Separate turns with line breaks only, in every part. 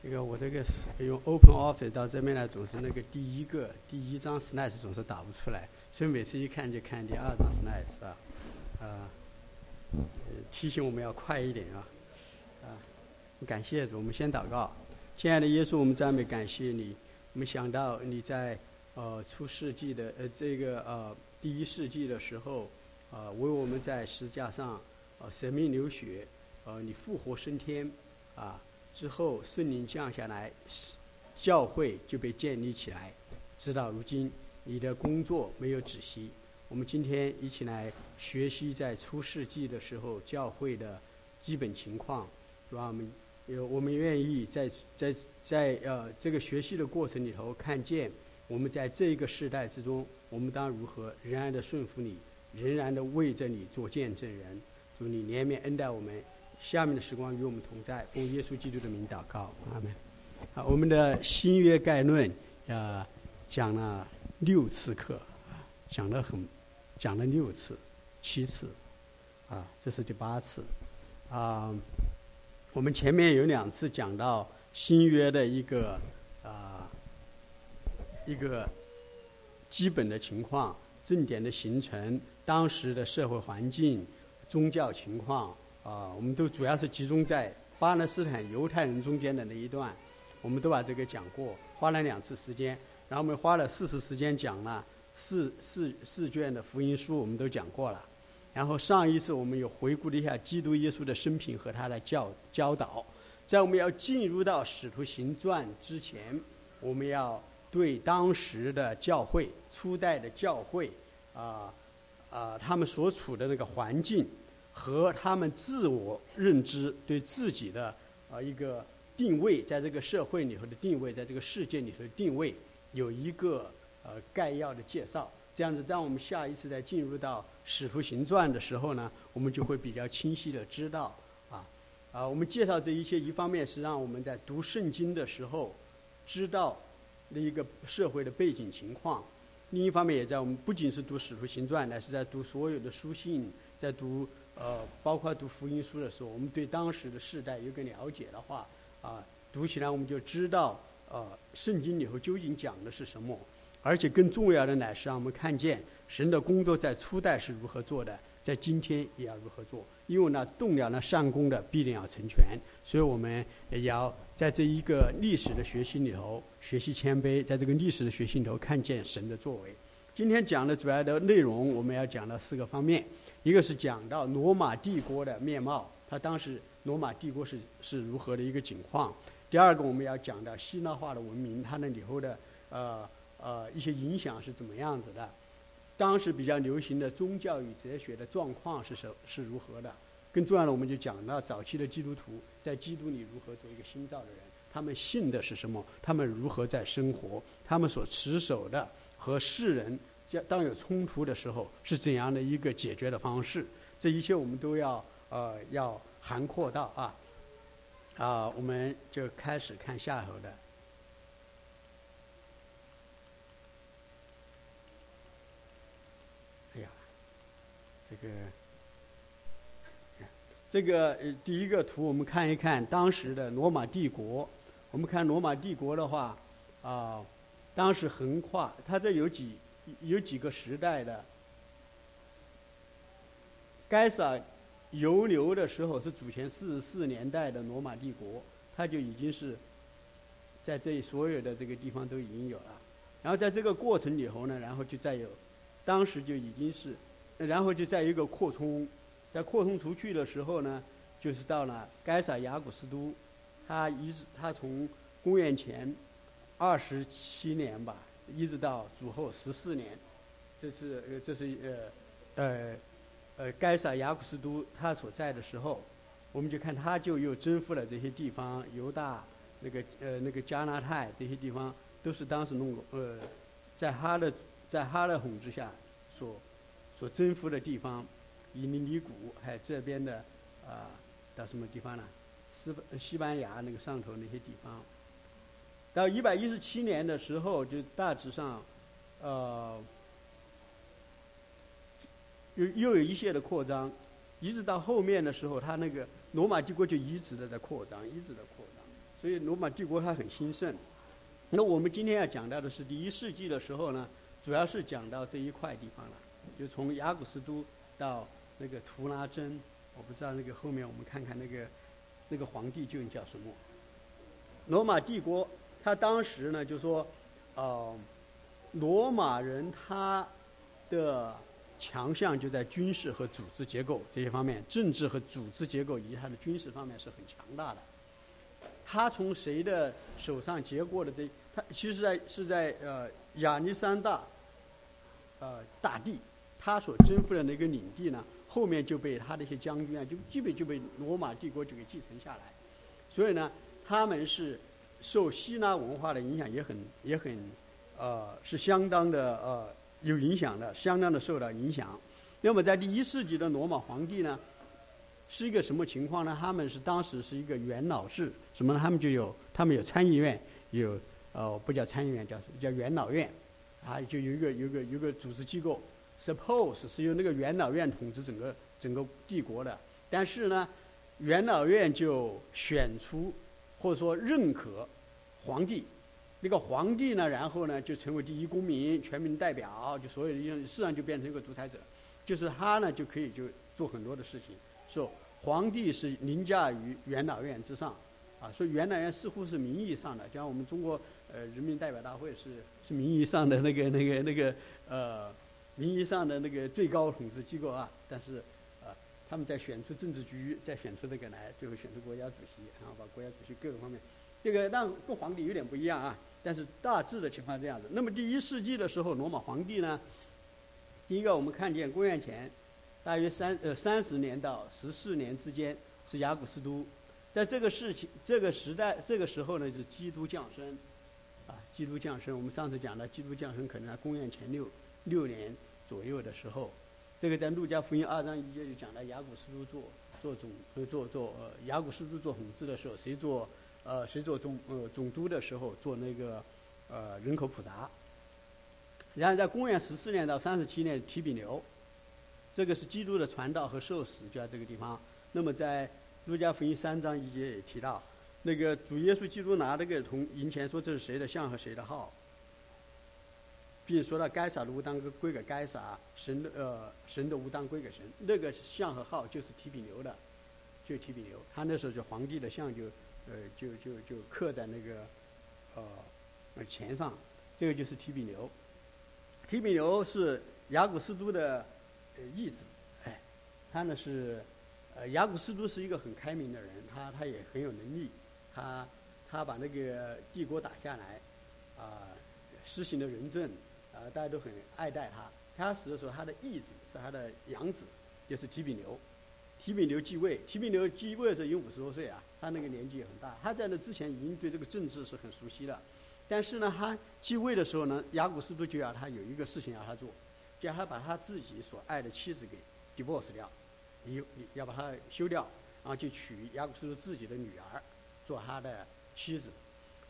这个我这个是用 Open Office 到这边来，总是那个第一个第一张 Slide 总是打不出来，所以每次一看就看第二张 Slide 啊，啊，呃提醒我们要快一点啊，啊，感谢主，我们先祷告，亲爱的耶稣，我们赞美感谢你，我们想到你在呃出世纪的呃这个呃第一世纪的时候，呃为我们在石架上呃舍命流血，呃你复活升天啊。之后，圣灵降下来，教会就被建立起来。直到如今，你的工作没有止息。我们今天一起来学习在初世纪的时候教会的基本情况，是吧？我们有我们愿意在在在呃这个学习的过程里头，看见我们在这个时代之中，我们当如何仍然的顺服你，仍然的为着你做见证人。祝你怜悯恩待我们。下面的时光与我们同在，奉耶稣基督的名祷告，阿门。好，我们的新约概论啊，讲了六次课，讲了很，讲了六次，七次，啊，这是第八次，啊，我们前面有两次讲到新约的一个啊，一个基本的情况，正点的形成，当时的社会环境，宗教情况。啊，我们都主要是集中在巴勒斯坦犹太人中间的那一段，我们都把这个讲过，花了两次时间，然后我们花了四次时间讲了四四四卷的福音书，我们都讲过了。然后上一次我们又回顾了一下基督耶稣的生平和他的教教导。在我们要进入到使徒行传之前，我们要对当时的教会、初代的教会啊啊，他们所处的那个环境。和他们自我认知对自己的啊一个定位，在这个社会里头的定位，在这个世界里头的定位，有一个呃概要的介绍。这样子，当我们下一次再进入到《使徒行传》的时候呢，我们就会比较清晰的知道啊啊，我们介绍这一些，一方面是让我们在读圣经的时候知道那一个社会的背景情况；另一方面，也在我们不仅是读《使徒行传》，乃是在读所有的书信，在读。呃，包括读福音书的时候，我们对当时的世代有个了解的话，啊，读起来我们就知道，呃，圣经里头究竟讲的是什么。而且更重要的乃是让我们看见神的工作在初代是如何做的，在今天也要如何做。因为呢，动了那上功的必定要成全，所以我们也要在这一个历史的学习里头学习谦卑，在这个历史的学习里头看见神的作为。今天讲的主要的内容，我们要讲的四个方面。一个是讲到罗马帝国的面貌，它当时罗马帝国是是如何的一个景况。第二个我们要讲到希腊化的文明，它那里头的呃呃一些影响是怎么样子的。当时比较流行的宗教与哲学的状况是什是如何的。更重要的，我们就讲到早期的基督徒在基督里如何做一个新造的人，他们信的是什么，他们如何在生活，他们所持守的和世人。当有冲突的时候，是怎样的一个解决的方式？这一切我们都要呃要涵括到啊啊，我们就开始看下头的。哎呀，这个这个呃第一个图，我们看一看当时的罗马帝国。我们看罗马帝国的话啊，当时横跨，它这有几？有几个时代的，该撒游流的时候是主前四十四年代的罗马帝国，它就已经是在这所有的这个地方都已经有了。然后在这个过程里头呢，然后就再有，当时就已经是，然后就再一个扩充，在扩充出去的时候呢，就是到了该撒亚古斯都，他一直他从公元前二十七年吧。一直到主后十四年，这是呃，这是呃，呃，呃，该撒亚古斯都他所在的时候，我们就看他就又征服了这些地方，犹大那个呃那个加纳泰这些地方都是当时弄呃，在他的在他的统治下所所征服的地方，以尼尼古还有这边的啊到什么地方呢？西西班牙那个上头那些地方。到一百一十七年的时候，就大致上，呃，又又有一些的扩张，一直到后面的时候，它那个罗马帝国就一直的在扩张，一直在扩张。所以罗马帝国它很兴盛。那我们今天要讲到的是第一世纪的时候呢，主要是讲到这一块地方了，就从雅古斯都到那个图拉真，我不知道那个后面我们看看那个那个皇帝究竟叫什么。罗马帝国，他当时呢就说，呃，罗马人他的强项就在军事和组织结构这些方面，政治和组织结构以及他的军事方面是很强大的。他从谁的手上接过的这？他其实在是在呃亚历山大，呃大帝，他所征服的那个领地呢，后面就被他的一些将军啊，就基本就被罗马帝国就给继承下来。所以呢，他们是受希腊文化的影响，也很也很呃是相当的呃有影响的，相当的受到影响。那么在第一世纪的罗马皇帝呢？是一个什么情况呢？他们是当时是一个元老制，什么呢？他们就有他们有参议院，有呃不叫参议院，叫叫元老院，啊，就有一个有一个有个组织机构，suppose 是由那个元老院统治整个整个帝国的。但是呢，元老院就选出或者说认可皇帝，那个皇帝呢，然后呢就成为第一公民、全民代表，就所有的事实上就变成一个独裁者，就是他呢就可以就做很多的事情。说皇帝是凌驾于元老院之上，啊，所以元老院似乎是名义上的，像我们中国呃人民代表大会是是名义上的那个那个那个呃名义上的那个最高统治机构啊，但是他们在选出政治局，再选出这个来，最后选出国家主席，然后把国家主席各个方面，这个让跟皇帝有点不一样啊，但是大致的情况这样子。那么第一世纪的时候，罗马皇帝呢，第一个我们看见公元前。大约三呃三十年到十四年之间是雅古斯都，在这个事情这个时代这个时候呢是基督降生，啊基督降生我们上次讲的基督降生可能在公元前六六年左右的时候，这个在路加福音二章一节就讲了雅古斯都做做总呃做做呃雅古斯都做统治的时候谁做呃谁做总呃总督的时候做那个呃人口普查，然后在公元十四年到三十七年提比牛。这个是基督的传道和受死就在这个地方。那么在路加福音三章一节也提到，那个主耶稣基督拿那个铜银钱说这是谁的像和谁的号，并说到该撒的无当归给该撒，神的呃神的无当归给神。那个像和号就是提比牛的，就提比牛。他那时候就皇帝的像就呃就就就刻在那个呃呃钱上，这个就是提比牛。提比牛是雅古斯都的。呃义子，哎，他呢是，呃，雅古斯都是一个很开明的人，他他也很有能力，他他把那个帝国打下来，啊，实行了仁政，呃，大家都很爱戴他。他死的时候，他的义子是他的养子，就是提比牛，提比牛继位，提比牛继位的时候有五十多岁啊，他那个年纪也很大。他在那之前已经对这个政治是很熟悉的，但是呢，他继位的时候呢，雅古斯都就要他有一个事情要他做。叫他把他自己所爱的妻子给 divorce 掉，你你要把他休掉，然后就娶雅古斯都自己的女儿做他的妻子，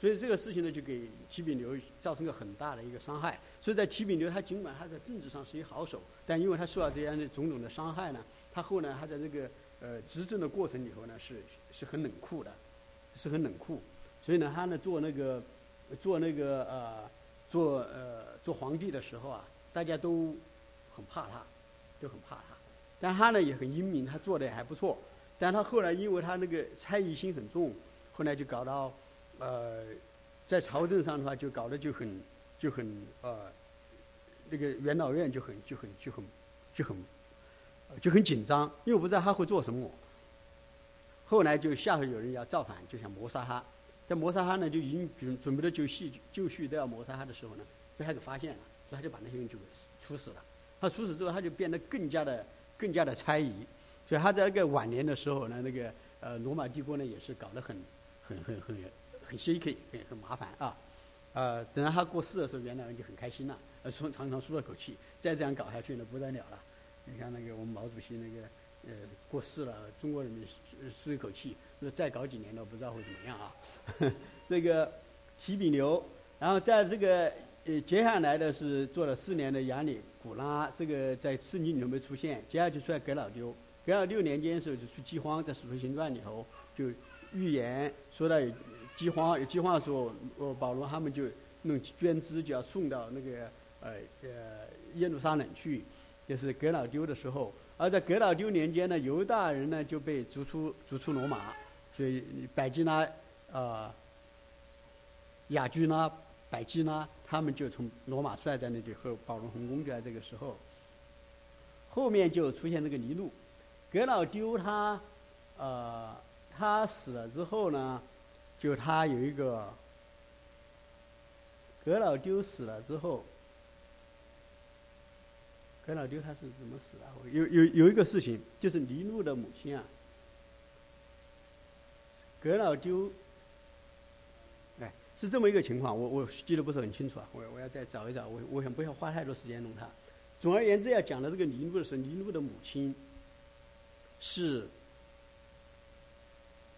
所以这个事情呢，就给提比牛造成个很大的一个伤害。所以在提比留，他尽管他在政治上是一好手，但因为他受到这样的种种的伤害呢，他后来他在这个呃执政的过程里头呢，是是很冷酷的，是很冷酷。所以呢，他呢做那个做那个呃做呃做皇帝的时候啊。大家都很怕他，都很怕他，但他呢也很英明，他做的也还不错。但他后来因为他那个猜疑心很重，后来就搞到，呃，在朝政上的话就搞得就很就很呃，那个元老院就很就很就很就很就很紧张，因为我不知道他会做什么。后来就下头有人要造反，就想谋杀他。在谋杀他呢，就已经准准备的就绪就绪都要谋杀他的时候呢，被他给发现了。所以他就把那些人就处死了。他处死之后，他就变得更加的、更加的猜疑。所以他在那个晚年的时候呢，那个呃罗马帝国呢也是搞得很、很、很、很、很 shaky，很、很麻烦啊。呃，等到他过世的时候，元老院就很开心了，呃，舒长长舒了口气。再这样搞下去呢，不得了了。你看那个我们毛主席那个呃过世了，中国人民舒一口气。那再搞几年呢，不知道会怎么样啊。那个提比牛，然后在这个。呃，接下来的是做了四年的亚里古拉，这个在圣经里头没出现。接下来就出来格老丢，格老六年间的时候就出饥荒，在《使徒行传》里头就预言说到饥荒有饥荒的时候，呃，保罗他们就弄捐资，就要送到那个呃呃耶路撒冷去，就是格老丢的时候。而在格老丢年间呢，犹大人呢就被逐出逐出罗马，所以百基拉啊、亚居拉、百基拉他们就从罗马率在那里和保罗同工，就在这个时候。后面就出现这个尼禄，格老丢他呃他死了之后呢，就他有一个阁老丢死了之后。阁老丢他是怎么死的？有有有一个事情，就是尼禄的母亲啊，阁老丢，哎，是这么一个情况，我我记得不是很清楚啊，我我要再找一找，我我想不要花太多时间弄它。总而言之，要讲到这个尼禄的时候，尼禄的母亲是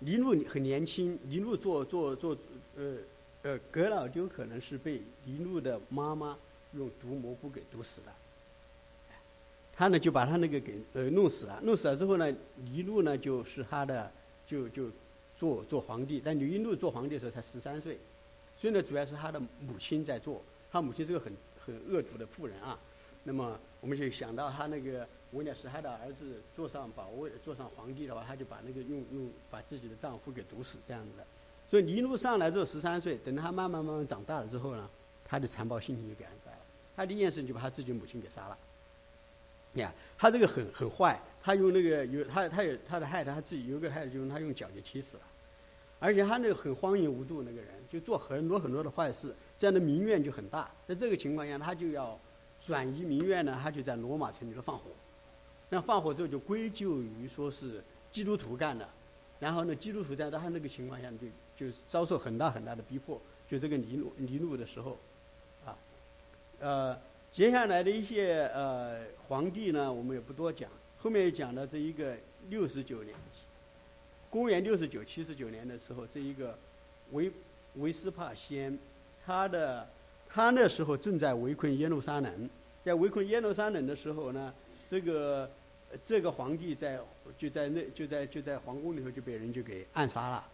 尼禄很年轻，尼禄做做做呃呃，葛老丢可能是被尼禄的妈妈用毒蘑菇给毒死的。他呢就把他那个给呃弄死了，弄死了之后呢，尼禄呢就是他的就就做做皇帝，但尼禄做皇帝的时候才十三岁，所以呢主要是他的母亲在做，他母亲是个很很恶毒的妇人啊。那么我们就想到他那个维纳斯他的儿子坐上宝位坐上皇帝的话，他就把那个用用把自己的丈夫给毒死这样子的。所以尼禄上来之后十三岁，等他慢慢慢慢长大了之后呢，他的残暴性情就改改了，他第一件事就把他自己母亲给杀了。你看，他这个很很坏，他用那个有他他有他的害他自己有一个害就用他用脚就踢死了，而且他那个很荒淫无度那个人，就做很多很多的坏事，这样的民怨就很大。在这个情况下，他就要转移民怨呢，他就在罗马城里头放火，那放火之后就归咎于说是基督徒干的，然后呢，基督徒在他那个情况下就就遭受很大很大的逼迫，就这个尼禄尼禄的时候，啊，呃。接下来的一些呃皇帝呢，我们也不多讲。后面讲的这一个六十九年，公元六十九七十九年的时候，这一个维维斯帕先，他的他那时候正在围困耶路撒冷，在围困耶路撒冷的时候呢，这个这个皇帝在就在那就在就在皇宫里头就被人就给暗杀了。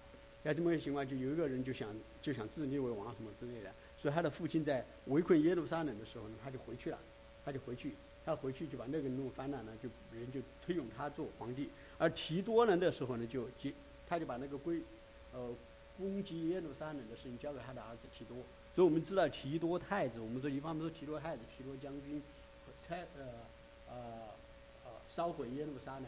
在这么个情况，就有一个人就想就想自立为王什么之类的。所以他的父亲在围困耶路撒冷的时候呢，他就回去了，他就回去，他回去就把那个人弄翻了呢，就人就推用他做皇帝。而提多呢，那时候呢就接，他就把那个归，呃，攻击耶路撒冷的事情交给他的儿子提多。所以我们知道提多太子，我们说一方面说提多太子、提多将军，拆呃呃呃烧毁耶路撒冷，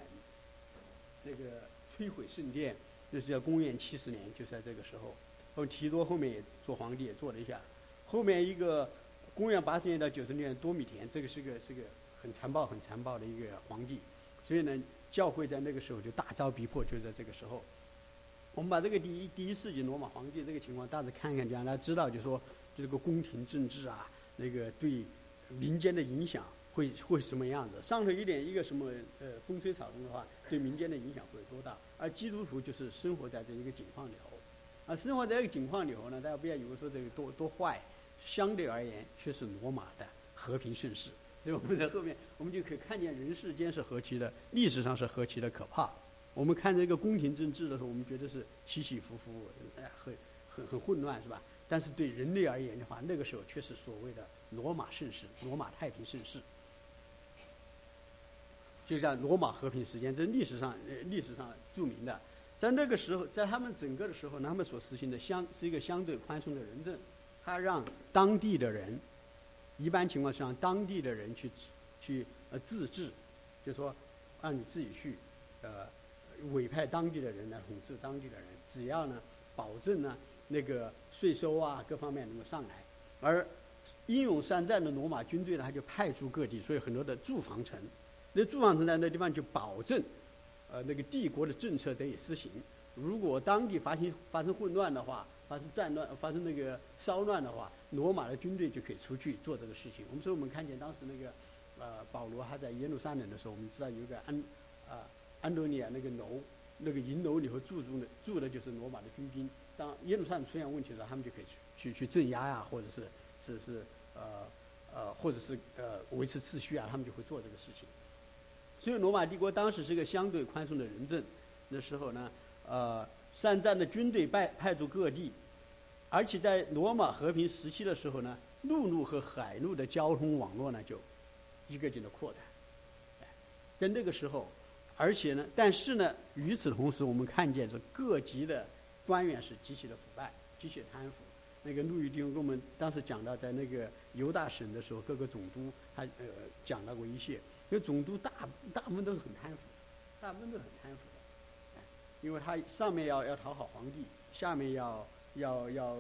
那个摧毁圣殿，那是要公元七十年，就是在这个时候。后提多后面也做皇帝，也做了一下。后面一个公元八十年到九十年多米田，这个是个是个很残暴很残暴的一个皇帝，所以呢，教会在那个时候就大遭逼迫，就在这个时候。我们把这个第一第一世纪罗马皇帝这个情况大致看看，让大家知道，就说就这个宫廷政治啊，那个对民间的影响会会什么样子。上头一点一个什么呃风吹草动的话，对民间的影响会有多大？而基督徒就是生活在这一个境况里头，啊，生活在这个境况里头呢，大家不要以为说这个多多坏。相对而言，却是罗马的和平盛世。所以我们在后面，我们就可以看见人世间是何其的，历史上是何其的可怕。我们看这个宫廷政治的时候，我们觉得是起起伏伏，哎，很很很混乱，是吧？但是对人类而言的话，那个时候却是所谓的罗马盛世，罗马太平盛世。就像罗马和平时间，这历史上呃历史上著名的，在那个时候，在他们整个的时候，他们所实行的相是一个相对宽松的人政。他让当地的人，一般情况是让当地的人去去呃自治，就说让你自己去呃委派当地的人来统治当地的人，只要呢保证呢那个税收啊各方面能够上来。而英勇善战的罗马军队呢，他就派驻各地，所以很多的驻防城，那驻防城在那地方就保证呃那个帝国的政策得以施行。如果当地发生发生混乱的话，发生战乱、发生那个骚乱的话，罗马的军队就可以出去做这个事情。我们说，我们看见当时那个，呃，保罗还在耶路撒冷的时候，我们知道有一个安，啊，安东尼亚那个楼，那个银楼里头住住的住的就是罗马的军兵。当耶路撒冷出现问题的时候，他们就可以去去去镇压呀，或者是是是呃呃，或者是呃维持秩序啊，他们就会做这个事情。所以，罗马帝国当时是一个相对宽松的人政。那时候呢，呃。善战的军队派派驻各地，而且在罗马和平时期的时候呢，陆路和海路的交通网络呢就一个劲的扩展。在那个时候，而且呢，但是呢，与此同时，我们看见这各级的官员是极其的腐败、极其贪腐。那个路易丁跟我们当时讲到，在那个犹大省的时候，各个总督他呃讲到过一些，因为总督大大部分都是很贪腐，大部分都很贪腐的，因为他上面要要讨好皇帝，下面要要要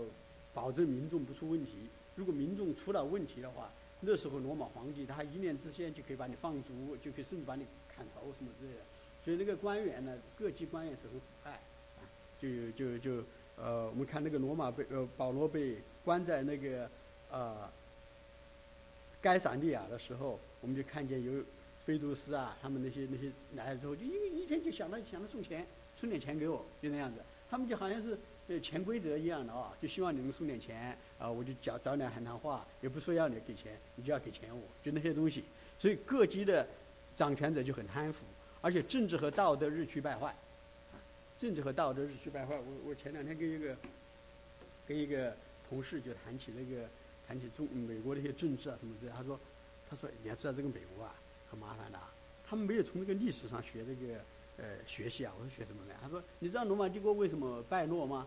保证民众不出问题。如果民众出了问题的话，那时候罗马皇帝他一念之间就可以把你放逐，就可以甚至把你砍头什么之类的。所以那个官员呢，各级官员是很腐败，啊，就就就呃，我们看那个罗马被呃保罗被关在那个呃该萨利亚的时候，我们就看见有菲多斯啊，他们那些那些来了之后，就因为一天就想着想着送钱，送点钱给我，就那样子。他们就好像是呃潜规则一样的啊，就希望你能送点钱啊，我就找找点喊谈话，也不说要你给钱，你就要给钱我，就那些东西。所以各级的掌权者就很贪腐，而且政治和道德日趋败坏。政治和道德日趋败坏。我我前两天跟一个跟一个同事就谈起那个谈起中美国的一些政治啊什么之类，他说他说你要知道这个美国啊很麻烦的，他们没有从这个历史上学这个呃学习啊。我说学什么呢？他说你知道罗马帝国为什么败落吗？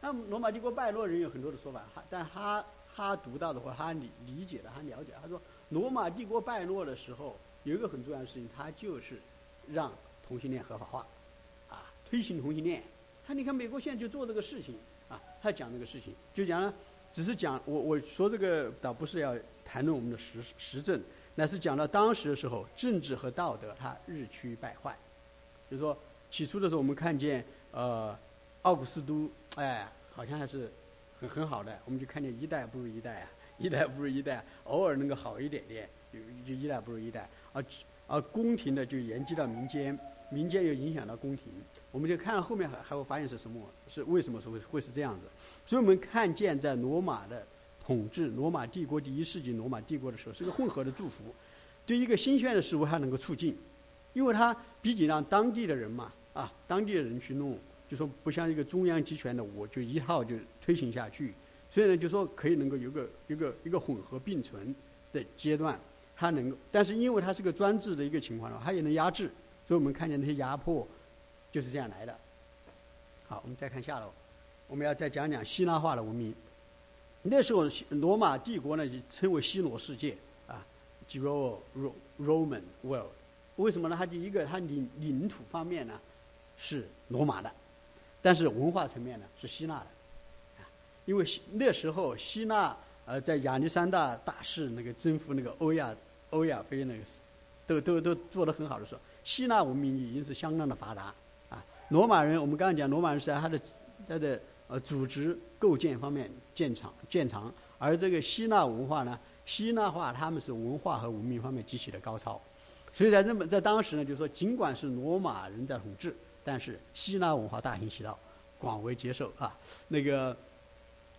那罗马帝国败落人有很多的说法，他但他他读到的或他理理解的他了解，他说罗马帝国败落的时候有一个很重要的事情，他就是让同性恋合法化。啊推行同性恋，他你看美国现在就做这个事情啊，他讲这个事情，就讲了，只是讲我我说这个倒不是要谈论我们的实实证，乃是讲到当时的时候，政治和道德它日趋败坏。就是说，起初的时候我们看见呃，奥古斯都哎，好像还是很很好的，我们就看见一代不如一代啊，一代不如一代，偶尔能够好一点点，就就一代不如一代，而而宫廷呢就延及到民间。民间又影响到宫廷，我们就看后面还还会发现是什么？是为什么说会会是这样子？所以我们看见在罗马的统治，罗马帝国第一世纪罗马帝国的时候，是个混合的祝福，对一个新鲜的事物它能够促进，因为它毕竟让当地的人嘛，啊，当地的人去弄，就说不像一个中央集权的，我就一套就推行下去，所以呢，就说可以能够有个一个一个混合并存的阶段，它能够，但是因为它是个专制的一个情况的话，它也能压制。所以我们看见那些压迫，就是这样来的。好，我们再看下楼，我们要再讲讲希腊化的文明。那时候罗马帝国呢，就称为西罗世界啊 g r o Roman World。为什么呢？它第一个，它领领土方面呢是罗马的，但是文化层面呢是希腊的。啊，因为那时候希腊呃在亚历山大大势那个征服那个欧亚欧亚非那个，都都都做得很好的时候。希腊文明已经是相当的发达，啊，罗马人我们刚刚讲罗马人是在他的他的呃组织构建方面建长建长，而这个希腊文化呢，希腊化他们是文化和文明方面极其的高超，所以在这么在当时呢，就是说尽管是罗马人在统治，但是希腊文化大行其道，广为接受啊，那个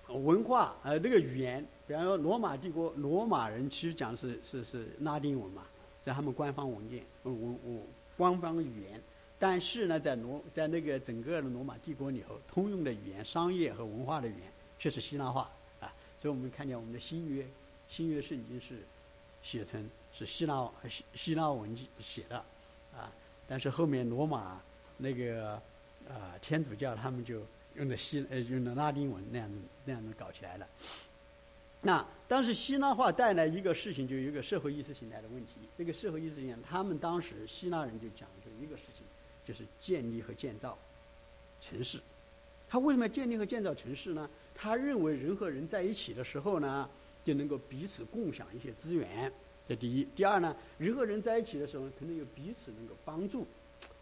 文化呃这个语言，比方说罗马帝国罗马人其实讲的是是是拉丁文嘛，在他们官方文件文文。官方语言，但是呢，在罗在那个整个的罗马帝国里头，通用的语言、商业和文化的语言却是希腊化啊。所以我们看见我们的新约，新约圣经是写成是希腊希希腊文写的啊。但是后面罗马那个啊天主教他们就用的希呃用的拉丁文那样子那样子搞起来了。那当时希腊化带来一个事情，就有一个社会意识形态的问题。这个社会意识形态，他们当时希腊人就讲究一个事情，就是建立和建造城市。他为什么要建立和建造城市呢？他认为人和人在一起的时候呢，就能够彼此共享一些资源。这第一。第二呢，人和人在一起的时候，可能有彼此能够帮助。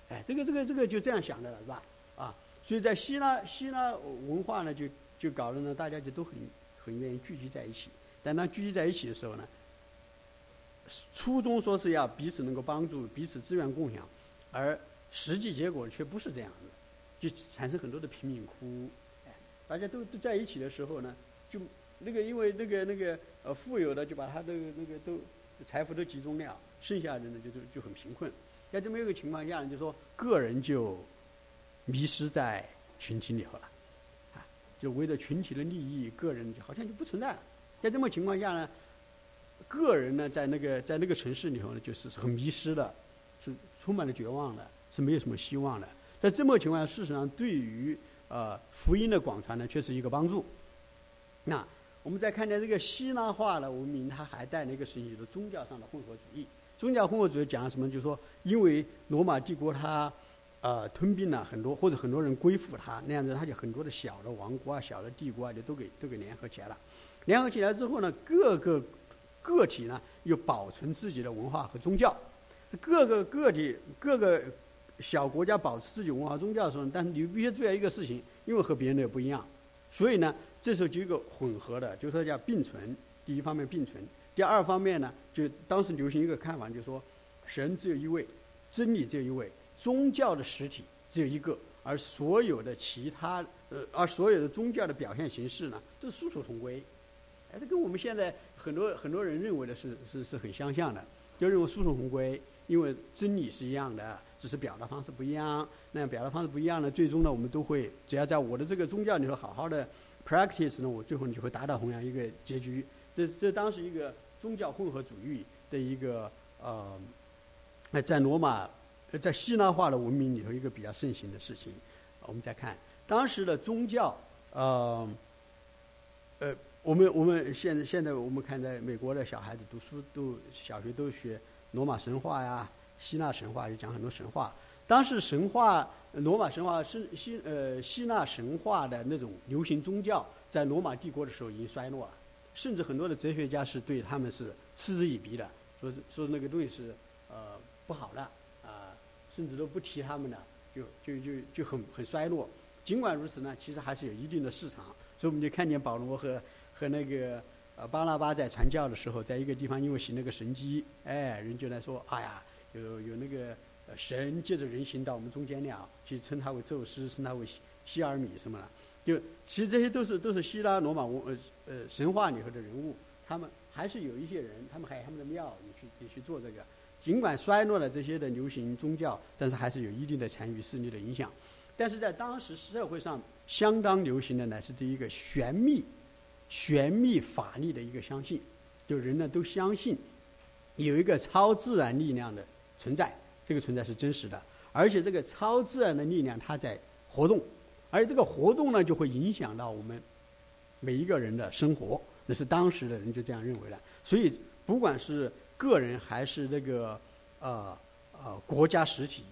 哎，这个这个这个就这样想的了，是吧？啊，所以在希腊希腊文化呢，就就搞得呢，大家就都很。很愿意聚集在一起，但当聚集在一起的时候呢，初衷说是要彼此能够帮助、彼此资源共享，而实际结果却不是这样的，就产生很多的贫民窟。哎，大家都都在一起的时候呢，就那个因为那个那个呃富有的就把他的那个都财富都集中了，剩下的呢就就就很贫困。在这么一个情况下呢，就说个人就迷失在群体里头了。就为了群体的利益，个人就好像就不存在了。在这么情况下呢，个人呢在那个在那个城市里头呢，就是很迷失的，是充满了绝望的，是没有什么希望的。在这么情况下，事实上对于呃福音的广传呢，却是一个帮助。那我们再看见这个希腊化的文明，它还带了一个事情，就是宗教上的混合主义。宗教混合主义讲什么？就是说，因为罗马帝国它呃吞并了很多，或者很多人归附它，那样子，它就很多的小的王国啊、小的帝国啊，就都给都给联合起来了。联合起来之后呢，各个个体呢又保存自己的文化和宗教。各个个体、各个小国家保持自己文化宗教的时候，但是你必须注意一个事情，因为和别人的不一样，所以呢，这时候就一个混合的，就是说叫并存。第一方面并存，第二方面呢，就当时流行一个看法，就是说，神只有一位，真理只有一位，宗教的实体只有一个，而所有的其他呃，而所有的宗教的表现形式呢，都殊途同归。哎，这跟我们现在很多很多人认为的是是是很相像的，就认为殊途同归，因为真理是一样的，只是表达方式不一样。那样表达方式不一样呢，最终呢，我们都会只要在我的这个宗教里头好好的 practice 呢，我最后你就会达到同样一个结局。这这当时一个宗教混合主义的一个呃，在罗马，在希腊化的文明里头一个比较盛行的事情。我们再看当时的宗教，呃，呃。我们我们现在现在我们看，在美国的小孩子读书都小学都学罗马神话呀、希腊神话，就讲很多神话。当时神话罗马神话是希呃希腊神话的那种流行宗教，在罗马帝国的时候已经衰落了，甚至很多的哲学家是对他们是嗤之以鼻的，说说那个东西是呃不好的啊，甚至都不提他们的，就就就就很很衰落。尽管如此呢，其实还是有一定的市场，所以我们就看见保罗和。和那个呃巴拉巴在传教的时候，在一个地方因为行了个神迹，哎，人就来说，哎呀，有有那个神借着人行到我们中间了，就称他为宙斯，称他为希希尔米什么的，就其实这些都是都是希腊罗马文呃呃神话里头的人物，他们还是有一些人，他们还有他们的庙也去也去做这个，尽管衰落了这些的流行宗教，但是还是有一定的残余势力的影响，但是在当时社会上相当流行的乃是第一个玄秘。玄秘法力的一个相信，就人呢都相信有一个超自然力量的存在，这个存在是真实的，而且这个超自然的力量它在活动，而这个活动呢就会影响到我们每一个人的生活，那是当时的人就这样认为的。所以不管是个人还是这个呃呃国家实体，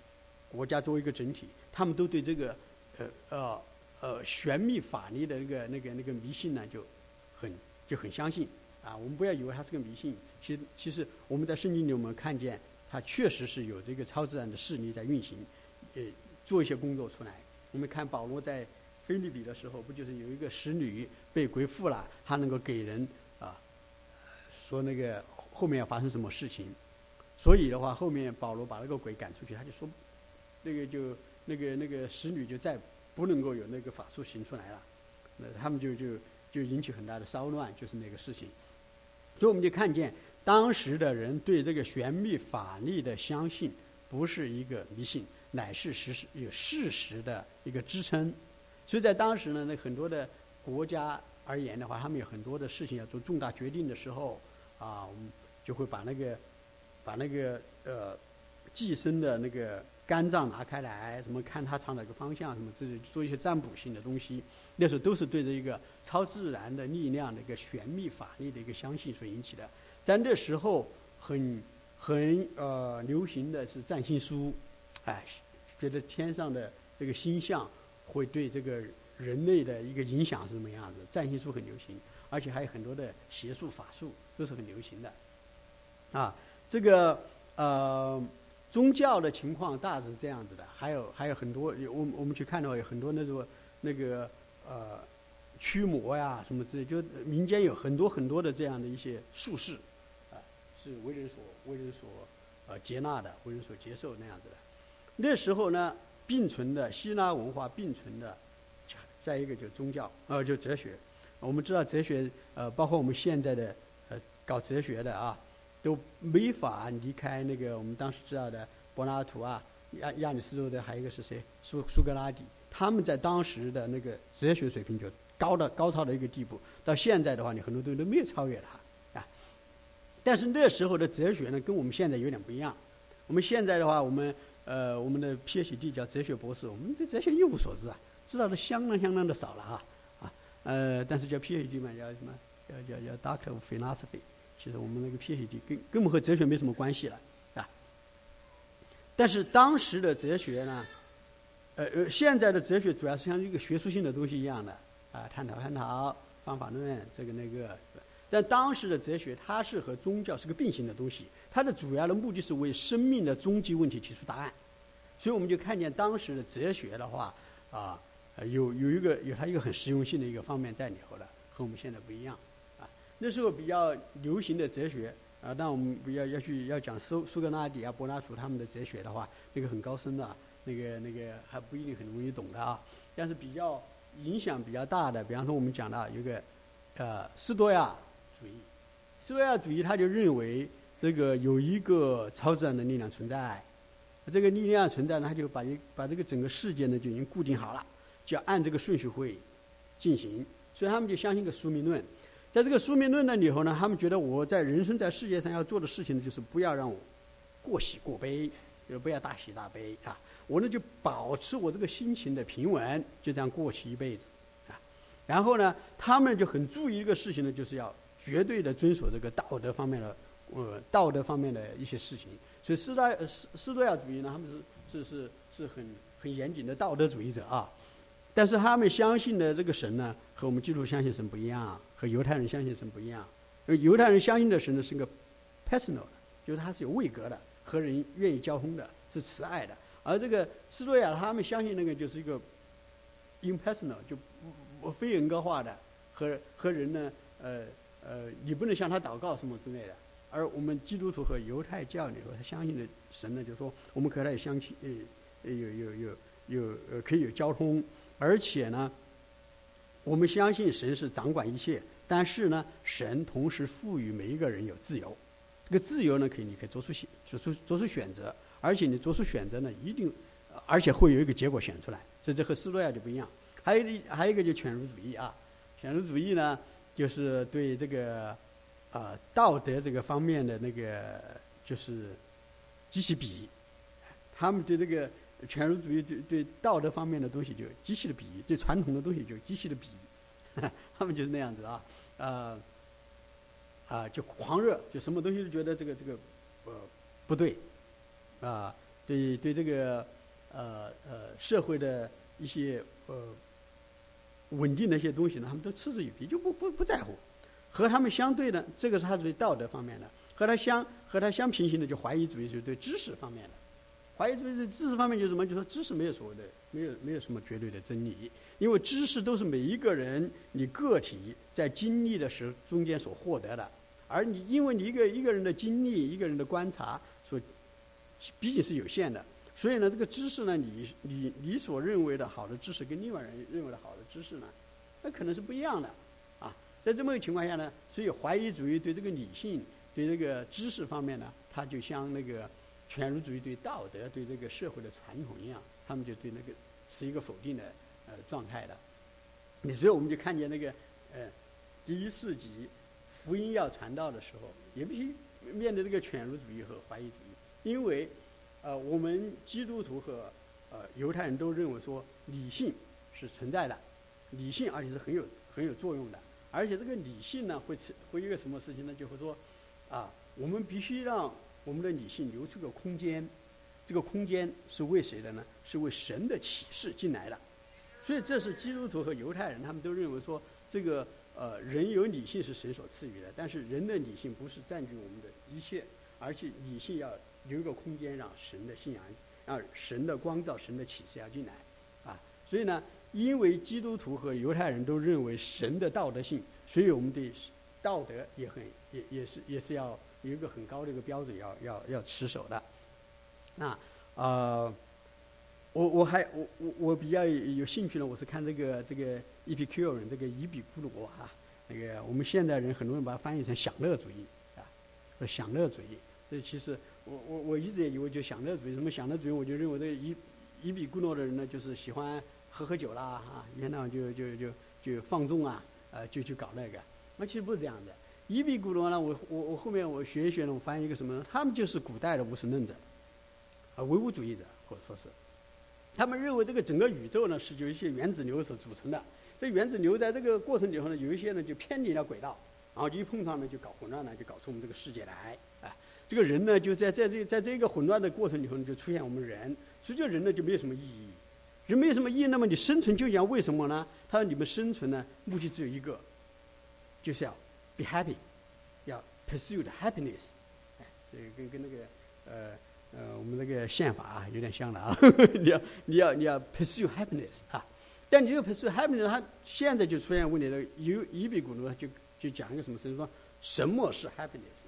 国家作为一个整体，他们都对这个呃呃呃玄秘法力的那个那个那个迷信呢就。很就很相信啊！我们不要以为它是个迷信，其实其实我们在圣经里我们看见，它确实是有这个超自然的势力在运行，呃，做一些工作出来。我们看保罗在菲律比的时候，不就是有一个使女被鬼附了，他能够给人啊说那个后面要发生什么事情，所以的话，后面保罗把那个鬼赶出去，他就说那个就那个那个使女就再不能够有那个法术行出来了，那他们就就。就引起很大的骚乱，就是那个事情。所以我们就看见当时的人对这个玄秘法力的相信，不是一个迷信，乃是实实有事实的一个支撑。所以在当时呢，那很多的国家而言的话，他们有很多的事情要做重大决定的时候，啊，我们就会把那个把那个呃寄生的那个。肝脏拿开来，什么看他朝哪个方向，什么这做一些占卜性的东西，那时候都是对着一个超自然的力量的一个玄秘法力的一个相信所引起的。在那时候，很很呃流行的是占星书，哎，觉得天上的这个星象会对这个人类的一个影响是什么样子？占星书很流行，而且还有很多的邪术法术都是很流行的。啊，这个呃。宗教的情况大致是这样子的，还有还有很多，我我们去看的话，有很多那种那个呃驱魔呀什么之类，就民间有很多很多的这样的一些术士，啊，是为人所为人所呃接纳的，为人所接受那样子的。那时候呢，并存的希腊文化并存的，再一个就宗教，呃，就哲学。我们知道哲学，呃，包括我们现在的呃搞哲学的啊。都没法离开那个我们当时知道的柏拉图啊，亚亚里士多德，还有一个是谁？苏苏格拉底，他们在当时的那个哲学水平就高的高超的一个地步。到现在的话，你很多东西都没有超越它啊。但是那时候的哲学呢，跟我们现在有点不一样。我们现在的话，我们呃，我们的 PhD 叫哲学博士，我们对哲学一无所知啊，知道的相当相当的少了啊啊呃，但是叫 PhD 嘛，叫什么？叫叫叫 Doctor of Philosophy。其实我们那个 PhD 跟根本和哲学没什么关系了啊。但是当时的哲学呢，呃呃，现在的哲学主要是像一个学术性的东西一样的啊，探讨探讨方法论这个那个。但当时的哲学它是和宗教是个并行的东西，它的主要的目的是为生命的终极问题提出答案。所以我们就看见当时的哲学的话啊，有有一个有它一个很实用性的一个方面在里头的，和我们现在不一样。啊那时候比较流行的哲学啊，但我们不要要去要讲苏苏格拉底啊、柏拉图他们的哲学的话，那个很高深的，那个那个还不一定很容易懂的啊。但是比较影响比较大的，比方说我们讲的有个呃斯多亚主义，斯多亚主义他就认为这个有一个超自然的力量存在，这个力量存在呢，他就把一把这个整个世界呢就已经固定好了，就要按这个顺序会进行，所以他们就相信个宿命论。在这个宿命论的里头呢，他们觉得我在人生在世界上要做的事情呢，就是不要让我过喜过悲，就是不要大喜大悲啊。我呢就保持我这个心情的平稳，就这样过去一辈子啊。然后呢，他们就很注意一个事情呢，就是要绝对的遵守这个道德方面的呃道德方面的一些事情。所以斯大斯斯多亚主义呢，他们是是是是很很严谨的道德主义者啊。但是他们相信的这个神呢，和我们基督相信神不一样。和犹太人相信神不一样，犹太人相信的神呢是个 personal 的，就是他是有位格的，和人愿意交通的，是慈爱的。而这个斯多亚他们相信那个就是一个 impersonal，就非人格化的，和和人呢，呃呃，你不能向他祷告什么之类的。而我们基督徒和犹太教里头，他相信的神呢，就是说我们和他有相信，呃，有有有有呃可以有交通，而且呢。我们相信神是掌管一切，但是呢，神同时赋予每一个人有自由。这个自由呢，可以你可以做出选，做出做出选择，而且你做出选择呢，一定，而且会有一个结果选出来。所以这和斯多亚就不一样。还有一还有一个就犬儒主义啊，犬儒主义呢，就是对这个啊道德这个方面的那个就是极其鄙夷，他们对这个。犬儒主义对对道德方面的东西就极其的鄙夷，对传统的东西就极其的鄙夷，他们就是那样子啊，呃，啊，就狂热，就什么东西都觉得这个这个呃不对，啊，对对这个呃呃社会的一些呃稳定的一些东西呢，他们都嗤之以鼻，就不不不在乎。和他们相对的，这个是他对道德方面的；和他相和他相平行的，就怀疑主义，就是对知识方面的。怀疑主义在知识方面就是什么？就说知识没有所谓的，没有没有什么绝对的真理，因为知识都是每一个人你个体在经历的时中间所获得的，而你因为你一个一个人的经历、一个人的观察毕竟是有限的，所以呢，这个知识呢，你你你所认为的好的知识跟另外人认为的好的知识呢，那可能是不一样的啊。在这么一个情况下呢，所以怀疑主义对这个理性、对这个知识方面呢，它就像那个。犬儒主义对道德、对这个社会的传统一样，他们就对那个是一个否定的呃状态的。你所以我们就看见那个呃第一世纪福音要传道的时候，也必须面对这个犬儒主义和怀疑，因为呃我们基督徒和呃犹太人都认为说理性是存在的，理性而且是很有很有作用的，而且这个理性呢会成会一个什么事情呢？就会说啊，我们必须让。我们的理性留出个空间，这个空间是为谁的呢？是为神的启示进来的。所以这是基督徒和犹太人他们都认为说，这个呃人有理性是神所赐予的，但是人的理性不是占据我们的一切，而且理性要留一个空间让神的信仰、让神的光照、神的启示要进来啊。所以呢，因为基督徒和犹太人都认为神的道德性，所以我们对道德也很也也是也是要。有一个很高的一个标准要要要持守的，那呃，我我还我我我比较有兴趣呢，我是看这个这个 E.P.Q. 这个伊比库罗啊，那个我们现代人很多人把它翻译成享乐主义啊，享乐主义。这其实我我我一直也以为就享乐主义，什么享乐主义，我就认为这伊伊比库诺的人呢，就是喜欢喝喝酒啦啊，一天到晚就就就就放纵啊，呃，就去搞那个。那其实不是这样的。伊比古诺呢，我我我后面我学一学呢，我发现一个什么呢？他们就是古代的无神论者，啊，唯物主义者，或者说是，他们认为这个整个宇宙呢是由一些原子流所组成的。这原子流在这个过程里头呢，有一些呢就偏离了轨道，然后就一碰撞呢就搞混乱呢，就搞出我们这个世界来。啊，这个人呢就在在这在这个混乱的过程里头，就出现我们人。实际上人呢就没有什么意义，人没有什么意义。那么你生存究竟要为什么呢？他说你们生存呢目的只有一个，就是要。Be happy，要 pursue the happiness，哎，这个跟跟那个呃呃我们那个宪法啊有点像了啊。你要你要你要 pursue happiness 啊，但你这个 pursue happiness，它现在就出现问题了。有伊比古鲁就就讲一个什么事情说，什么是 happiness？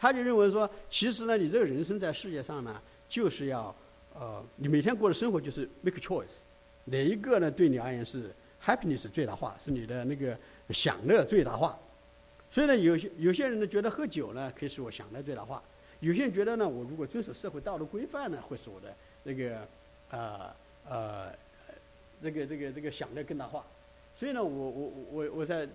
他就认为说，其实呢，你这个人生在世界上呢，就是要呃，你每天过的生活就是 make choice，哪一个呢对你而言是 happiness 最大化，是你的那个享乐最大化？所以呢，有些有些人呢觉得喝酒呢可以使我享乐最大化，有些人觉得呢，我如果遵守社会道德规范呢，会使我的那个呃呃这个这个这个享乐更大化。所以呢，我我我我在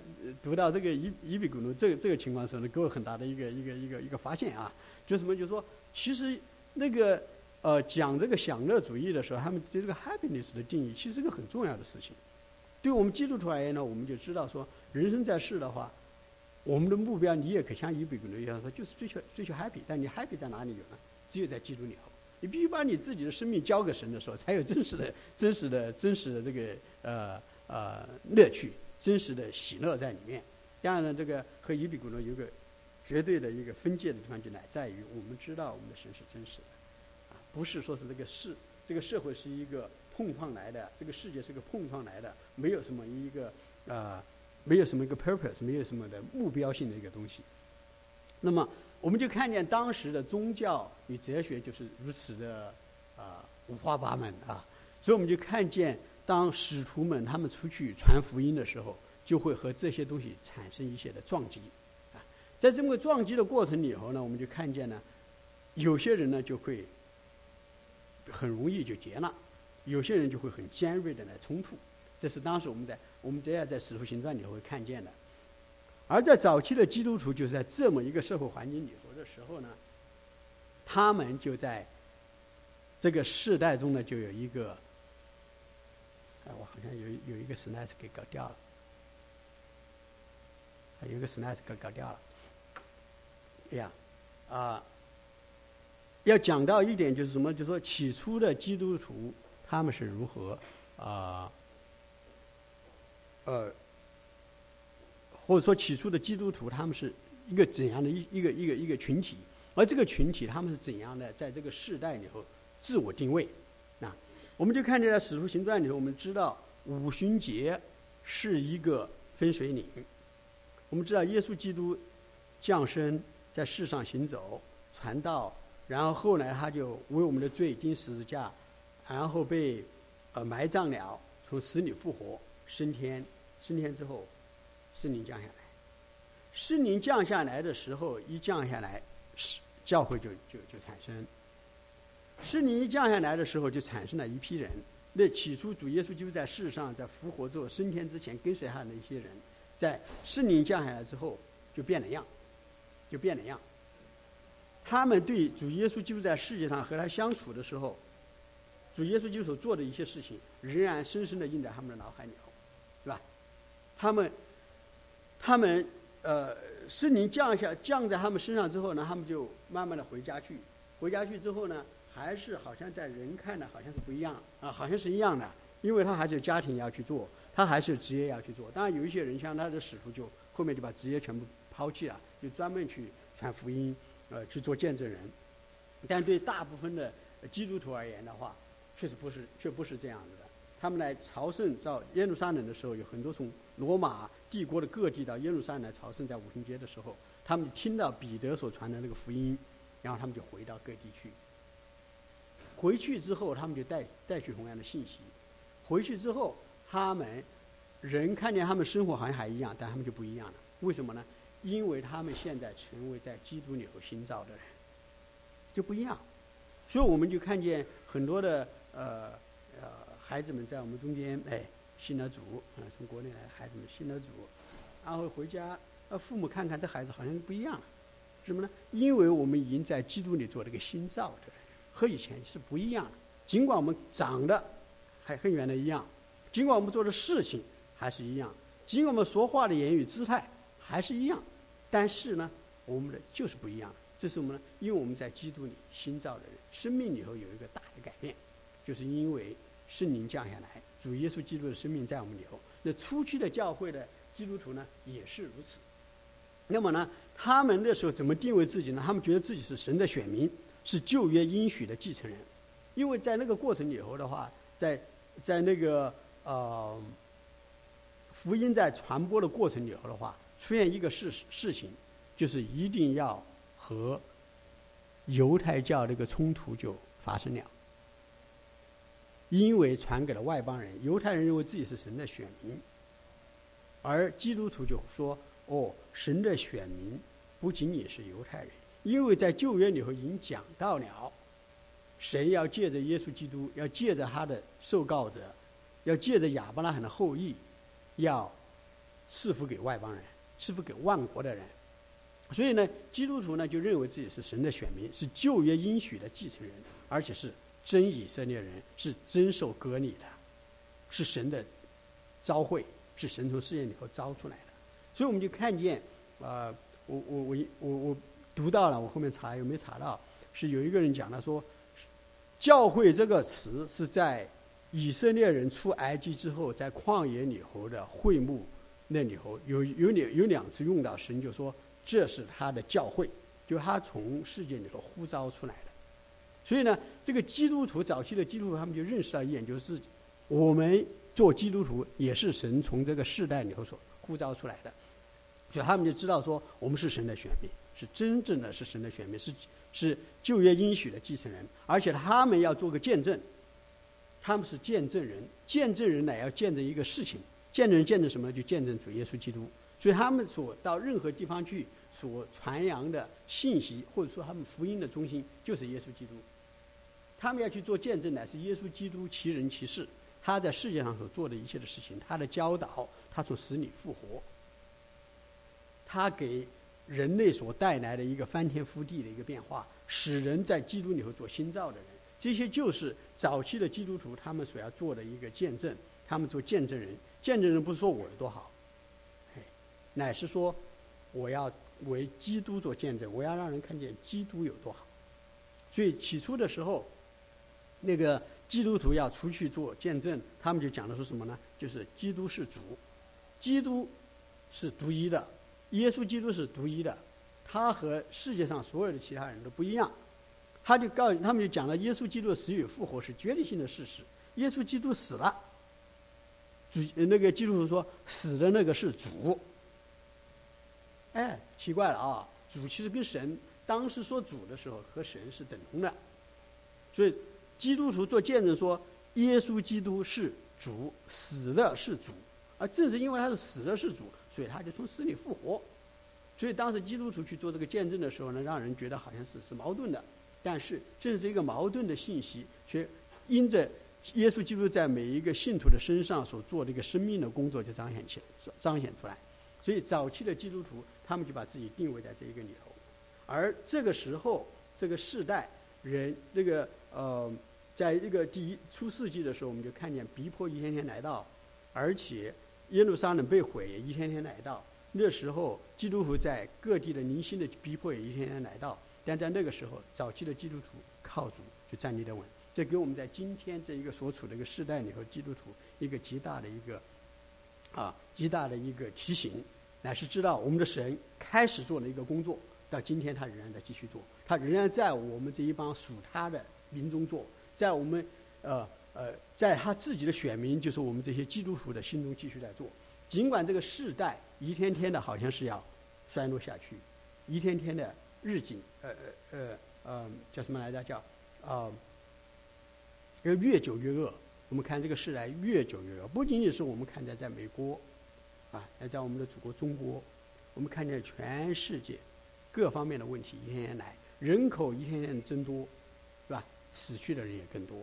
读到这个伊伊比古鲁这个这个情况的时候呢，给我很大的一个一个一个一个发现啊，就什么就是说，其实那个呃讲这个享乐主义的时候，他们对这个 happiness 的定义其实是个很重要的事情。对我们基督徒而言呢，我们就知道说，人生在世的话。我们的目标，你也可像伊比古鲁一样说，就是追求追求 happy。但你 happy 在哪里有呢？只有在基督里头。你必须把你自己的生命交给神的时候，才有真实的、真实的、真实的这个呃呃乐趣，真实的喜乐在里面。当然呢，这个和伊比古鲁有个绝对的一个分界的地方，就乃在于我们知道我们的神是真实的，啊，不是说是这个世这个社会是一个碰撞来的，这个世界是个碰撞来的，没有什么一个啊。没有什么一个 purpose，没有什么的目标性的一个东西。那么，我们就看见当时的宗教与哲学就是如此的啊五花八门啊。所以我们就看见，当使徒们他们出去传福音的时候，就会和这些东西产生一些的撞击啊。在这么个撞击的过程里头呢，我们就看见呢，有些人呢就会很容易就接纳，有些人就会很尖锐的来冲突。这是当时我们在。我们这样在《使徒行传》里头会看见的，而在早期的基督徒就是在这么一个社会环境里头的时候呢，他们就在这个世代中呢，就有一个，哎，我好像有有一个 slice 给搞掉了，还有一个 slice 给搞掉了，哎呀，啊，要讲到一点就是什么？就是说起初的基督徒他们是如何啊？呃，或者说起初的基督徒，他们是一个怎样的一一个一个一个群体？而这个群体，他们是怎样的在这个世代里头自我定位？我们就看见在《使徒行传》里头，我们知道五旬节是一个分水岭。我们知道耶稣基督降生在世上行走传道，然后后来他就为我们的罪钉十字架，然后被呃埋葬了，从死里复活升天。升天之后，圣灵降下来。圣灵降下来的时候，一降下来，是教会就就就产生。圣灵一降下来的时候，就产生了一批人。那起初主耶稣就在世上，在复活之后升天之前跟随他的一些人，在圣灵降下来之后就变了样，就变了样。他们对主耶稣基督在世界上和他相处的时候，主耶稣基督所做的一些事情，仍然深深的印在他们的脑海里头，是吧。他们，他们，呃，圣灵降下降在他们身上之后呢，他们就慢慢的回家去。回家去之后呢，还是好像在人看呢，好像是不一样啊，好像是一样的，因为他还是有家庭要去做，他还是有职业要去做。当然，有一些人像他的使徒，就后面就把职业全部抛弃了，就专门去传福音，呃，去做见证人。但对大部分的基督徒而言的话，确实不是，却不是这样子的。他们来朝圣到耶路撒冷的时候，有很多从罗马帝国的各地到耶路撒冷来朝圣，在五旬节的时候，他们听到彼得所传的那个福音，然后他们就回到各地去。回去之后，他们就带带去同样的信息。回去之后，他们人看见他们生活好像还一样，但他们就不一样了。为什么呢？因为他们现在成为在基督里头新造的人，就不一样。所以我们就看见很多的呃呃。孩子们在我们中间，哎，信了主，啊，从国内来的孩子们信了主，然后回家，呃，父母看看这孩子好像不一样了，什么呢？因为我们已经在基督里做了个新造的，和以前是不一样的。尽管我们长得还和原来一样，尽管我们做的事情还是一样，尽管我们说话的言语姿态还是一样，但是呢，我们的就是不一样。这是我们，因为我们在基督里新造的人，生命里头有一个大的改变，就是因为圣灵降下来，主耶稣基督的生命在我们里头。那初期的教会的基督徒呢，也是如此。那么呢，他们那时候怎么定位自己呢？他们觉得自己是神的选民，是旧约应许的继承人。因为在那个过程里头的话，在在那个呃福音在传播的过程里头的话，出现一个事事情，就是一定要。和犹太教这个冲突就发生了，因为传给了外邦人，犹太人认为自己是神的选民，而基督徒就说：“哦，神的选民不仅仅是犹太人，因为在旧约里头已经讲到了，神要借着耶稣基督，要借着他的受告者，要借着亚伯拉罕的后裔，要赐福给外邦人，赐福给万国的人。”所以呢，基督徒呢就认为自己是神的选民，是旧约应许的继承人，而且是真以色列人，是真受割礼的，是神的召会，是神从世界里头招出来的。所以我们就看见，啊，我我我我我读到了，我后面查有没有查到？是有一个人讲了说，教会这个词是在以色列人出埃及之后，在旷野里头的会幕那里头有有两有两次用到，神就说。这是他的教会，就他从世界里头呼召出来的。所以呢，这个基督徒早期的基督徒，他们就认识到一点，就是我们做基督徒也是神从这个世代里头所呼召出来的。所以他们就知道说，我们是神的选民，是真正的是神的选民，是是旧约应许的继承人。而且他们要做个见证，他们是见证人，见证人乃要见证一个事情，见证人见证什么？就见证主耶稣基督。所以他们所到任何地方去。所传扬的信息，或者说他们福音的中心，就是耶稣基督。他们要去做见证，乃是耶稣基督其人其事，他在世界上所做的一切的事情，他的教导，他从死里复活，他给人类所带来的一个翻天覆地的一个变化，使人在基督里头做新造的人。这些就是早期的基督徒他们所要做的一个见证。他们做见证人，见证人不是说我有多好，乃是说我要。为基督做见证，我要让人看见基督有多好。所以起初的时候，那个基督徒要出去做见证，他们就讲的是什么呢？就是基督是主，基督是独一的，耶稣基督是独一的，他和世界上所有的其他人都不一样。他就告诉他们，就讲了耶稣基督的死与复活是决定性的事实。耶稣基督死了，主那个基督徒说死的那个是主。哎，奇怪了啊！主其实跟神当时说主的时候和神是等同的，所以基督徒做见证说耶稣基督是主，死的是主，而正是因为他是死的是主，所以他就从死里复活。所以当时基督徒去做这个见证的时候呢，让人觉得好像是是矛盾的，但是正是一个矛盾的信息，却因着耶稣基督在每一个信徒的身上所做的一个生命的工作，就彰显起来彰显出来。所以早期的基督徒。他们就把自己定位在这一个里头，而这个时候，这个世代人，这个呃，在这个第一初世纪的时候，我们就看见逼迫一天天来到，而且耶路撒冷被毁也一天天来到。那时候，基督徒在各地的零星的逼迫也一天天来到，但在那个时候，早期的基督徒靠主就站立得稳。这给我们在今天这一个所处的一个时代里头，基督徒一个极大的一个啊，极大的一个提醒。乃是知道我们的神开始做了一个工作，到今天他仍然在继续做，他仍然在我们这一帮属他的民中做，在我们呃呃，在他自己的选民，就是我们这些基督徒的心中继续在做。尽管这个世代一天天的好像是要衰落下去，一天天的日景呃呃呃呃叫什么来着？叫啊，要越久越恶。我们看这个世代越久越恶，不仅仅是我们看在在美国。啊，来在我们的祖国中国，我们看见全世界各方面的问题一天天来，人口一天天增多，是吧？死去的人也更多，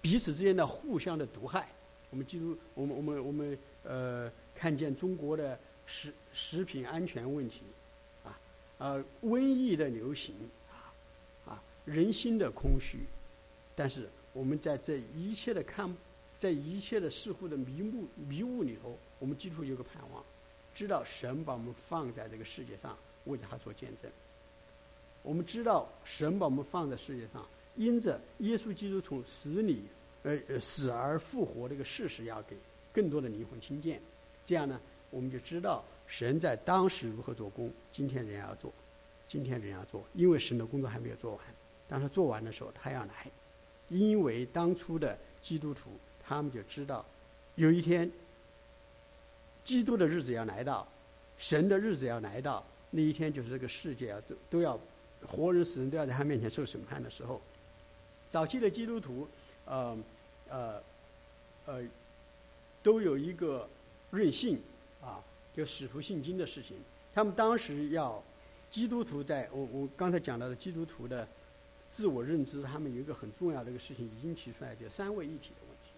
彼此之间的互相的毒害，我们记住，我们我们我们呃，看见中国的食食品安全问题，啊，呃，瘟疫的流行，啊，啊，人心的空虚，但是我们在这一切的看，在一切的似乎的迷雾迷雾里头，我们基督有个盼望，知道神把我们放在这个世界上，为他做见证。我们知道神把我们放在世界上，因着耶稣基督从死里。呃，死而复活这个事实要给更多的灵魂听见，这样呢，我们就知道神在当时如何做工，今天人要做，今天人要做，因为神的工作还没有做完，当他做完的时候，他要来，因为当初的基督徒他们就知道，有一天，基督的日子要来到，神的日子要来到，那一天就是这个世界啊都都要活人死人都要在他面前受审判的时候，早期的基督徒。呃，呃，呃，都有一个任性啊，就使徒信经的事情。他们当时要基督徒在，我我刚才讲到的基督徒的自我认知，他们有一个很重要的一个事情已经提出来，就三位一体的问题，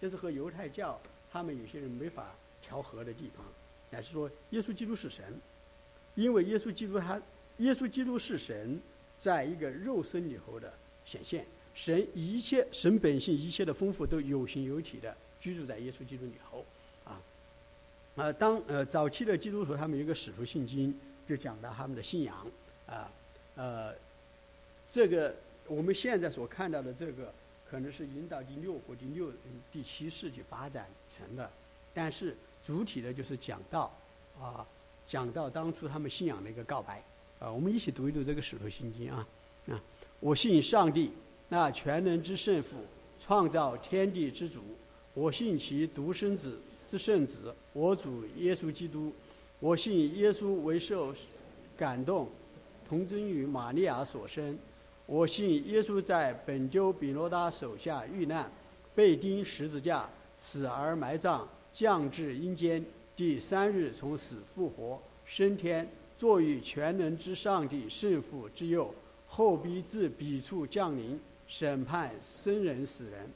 这是和犹太教他们有些人没法调和的地方，乃是说耶稣基督是神，因为耶稣基督他耶稣基督是神，在一个肉身里头的显现。神一切神本性一切的丰富都有形有体的居住在耶稣基督里头，啊，呃，当呃早期的基督徒他们有一个使徒信经，就讲到他们的信仰，啊，呃，这个我们现在所看到的这个可能是引导第六或第六第七世纪发展成的，但是主体的就是讲到啊，讲到当初他们信仰的一个告白，啊，我们一起读一读这个使徒信经啊，啊，我信上帝。那全能之圣父，创造天地之主，我信其独生子之圣子，我主耶稣基督。我信耶稣为受感动，童真于玛利亚所生。我信耶稣在本丢比罗达手下遇难，被钉十字架，死而埋葬，降至阴间，第三日从死复活，升天，坐于全能之上帝圣父之右，后必自彼处降临。审判生人死人，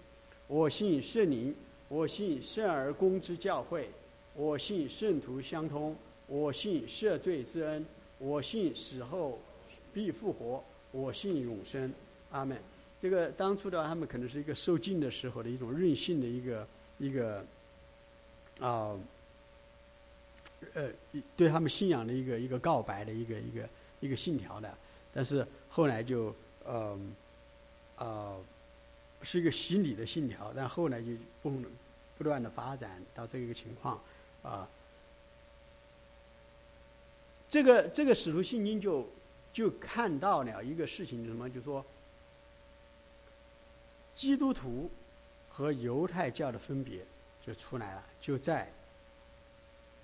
我信圣灵，我信圣而公之教会，我信圣徒相通，我信赦罪之恩，我信死后必复活，我信永生。阿门。这个当初的他们可能是一个受尽的时候的一种任性的一个一个啊呃对他们信仰的一个一个告白的一个一个一个信条的，但是后来就嗯。呃是一个洗礼的信条，但后来就不不断的发展到这一个情况，啊，这个这个使徒信经就就看到了一个事情，什么？就说基督徒和犹太教的分别就出来了，就在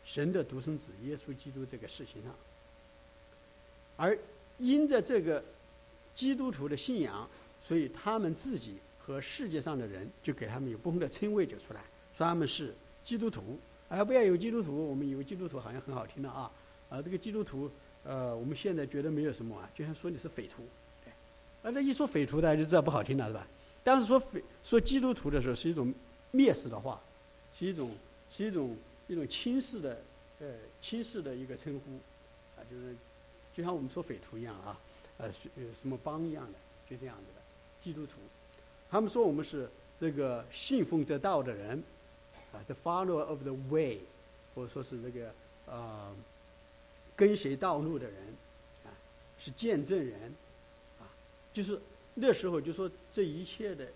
神的独生子耶稣基督这个事情上，而因着这个基督徒的信仰。所以他们自己和世界上的人就给他们有不同的称谓就出来，说他们是基督徒，而不要有基督徒，我们以为基督徒好像很好听的啊，啊这个基督徒，呃我们现在觉得没有什么啊，就像说你是匪徒，对，啊这一说匪徒大家就知道不好听了是吧？但是说匪说基督徒的时候是一种蔑视的话，是一种是一种一种轻视的呃轻视的一个称呼，啊就是就像我们说匪徒一样啊，呃什么帮一样的，就这样子的。基督徒，他们说我们是这个信奉这道的人，啊，the follower of the way，或者说是这个啊，跟随道路的人，啊，是见证人，啊，就是那时候就说这一切的，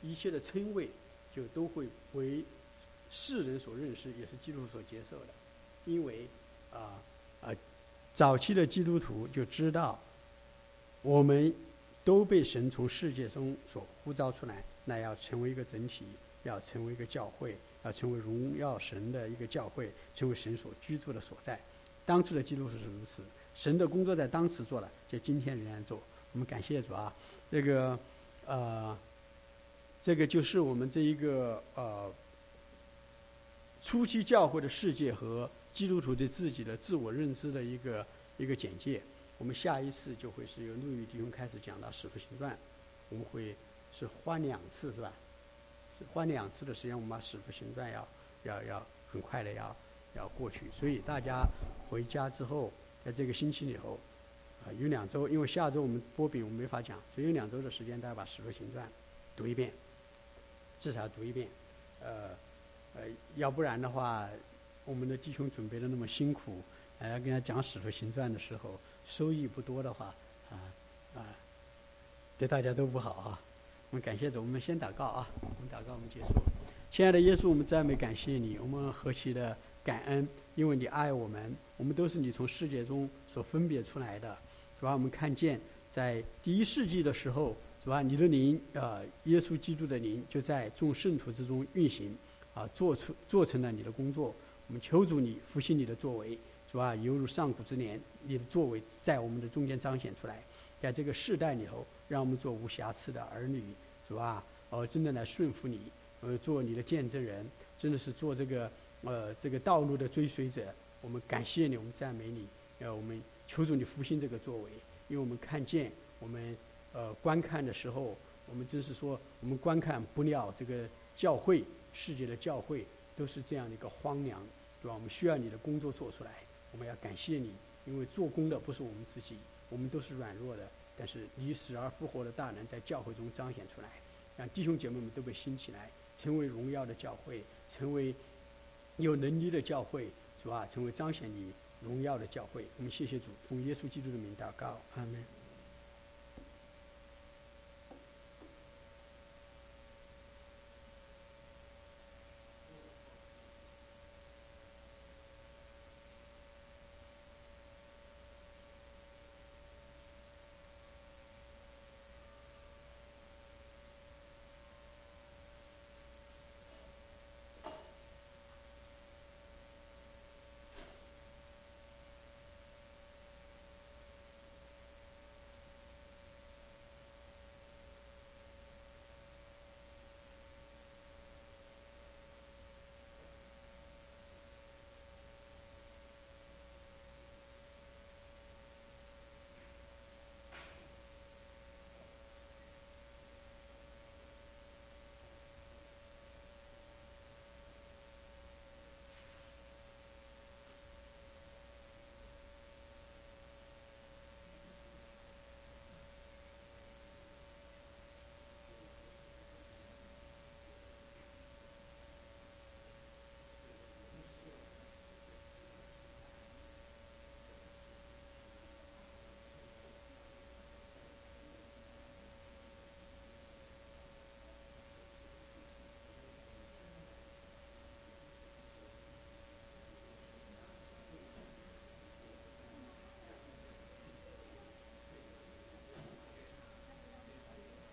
一切的称谓，就都会为世人所认识，也是基督所接受的，因为啊啊，早期的基督徒就知道我们。都被神从世界中所呼召出来，那要成为一个整体，要成为一个教会，要成为荣耀神的一个教会，成为神所居住的所在。当初的基督徒是如此，神的工作在当时做了，在今天仍然做。我们感谢主啊！这个，呃，这个就是我们这一个呃初期教会的世界和基督徒对自己的自我认知的一个一个简介。我们下一次就会是由陆羽弟兄开始讲到《使徒行传》，我们会是换两次是吧？花两次的时间，我们把使徒行传要要要很快的要要过去。所以大家回家之后，在这个星期里头，啊，有两周，因为下周我们波比我们没法讲，所以有两周的时间，大家把使徒行传读一遍，至少读一遍。呃，呃，要不然的话，我们的弟兄准备的那么辛苦，还要跟他讲使徒行传的时候，收益不多的话，啊啊，对大家都不好啊。我们感谢主，我们先祷告啊，我们祷告，我们结束。亲爱的耶稣，我们赞美感谢你，我们何其的感恩，因为你爱我们，我们都是你从世界中所分别出来的，主要我们看见在第一世纪的时候。是吧？你的灵，呃，耶稣基督的灵就在众圣徒之中运行，啊，做出做成了你的工作。我们求主你复兴你的作为，是吧？犹如上古之年，你的作为在我们的中间彰显出来，在这个世代里头，让我们做无瑕疵的儿女，是吧？哦，真的来顺服你，呃，做你的见证人，真的是做这个，呃，这个道路的追随者。我们感谢你，我们赞美你，呃，我们求主你复兴这个作为，因为我们看见我们。呃，观看的时候，我们就是说，我们观看不了这个教会世界的教会都是这样的一个荒凉，对吧？我们需要你的工作做出来，我们要感谢你，因为做工的不是我们自己，我们都是软弱的，但是你死而复活的大能在教会中彰显出来，让弟兄姐妹们都被兴起来，成为荣耀的教会，成为有能力的教会，是吧？成为彰显你荣耀的教会。我们谢谢主，奉耶稣基督的名祷告，阿门。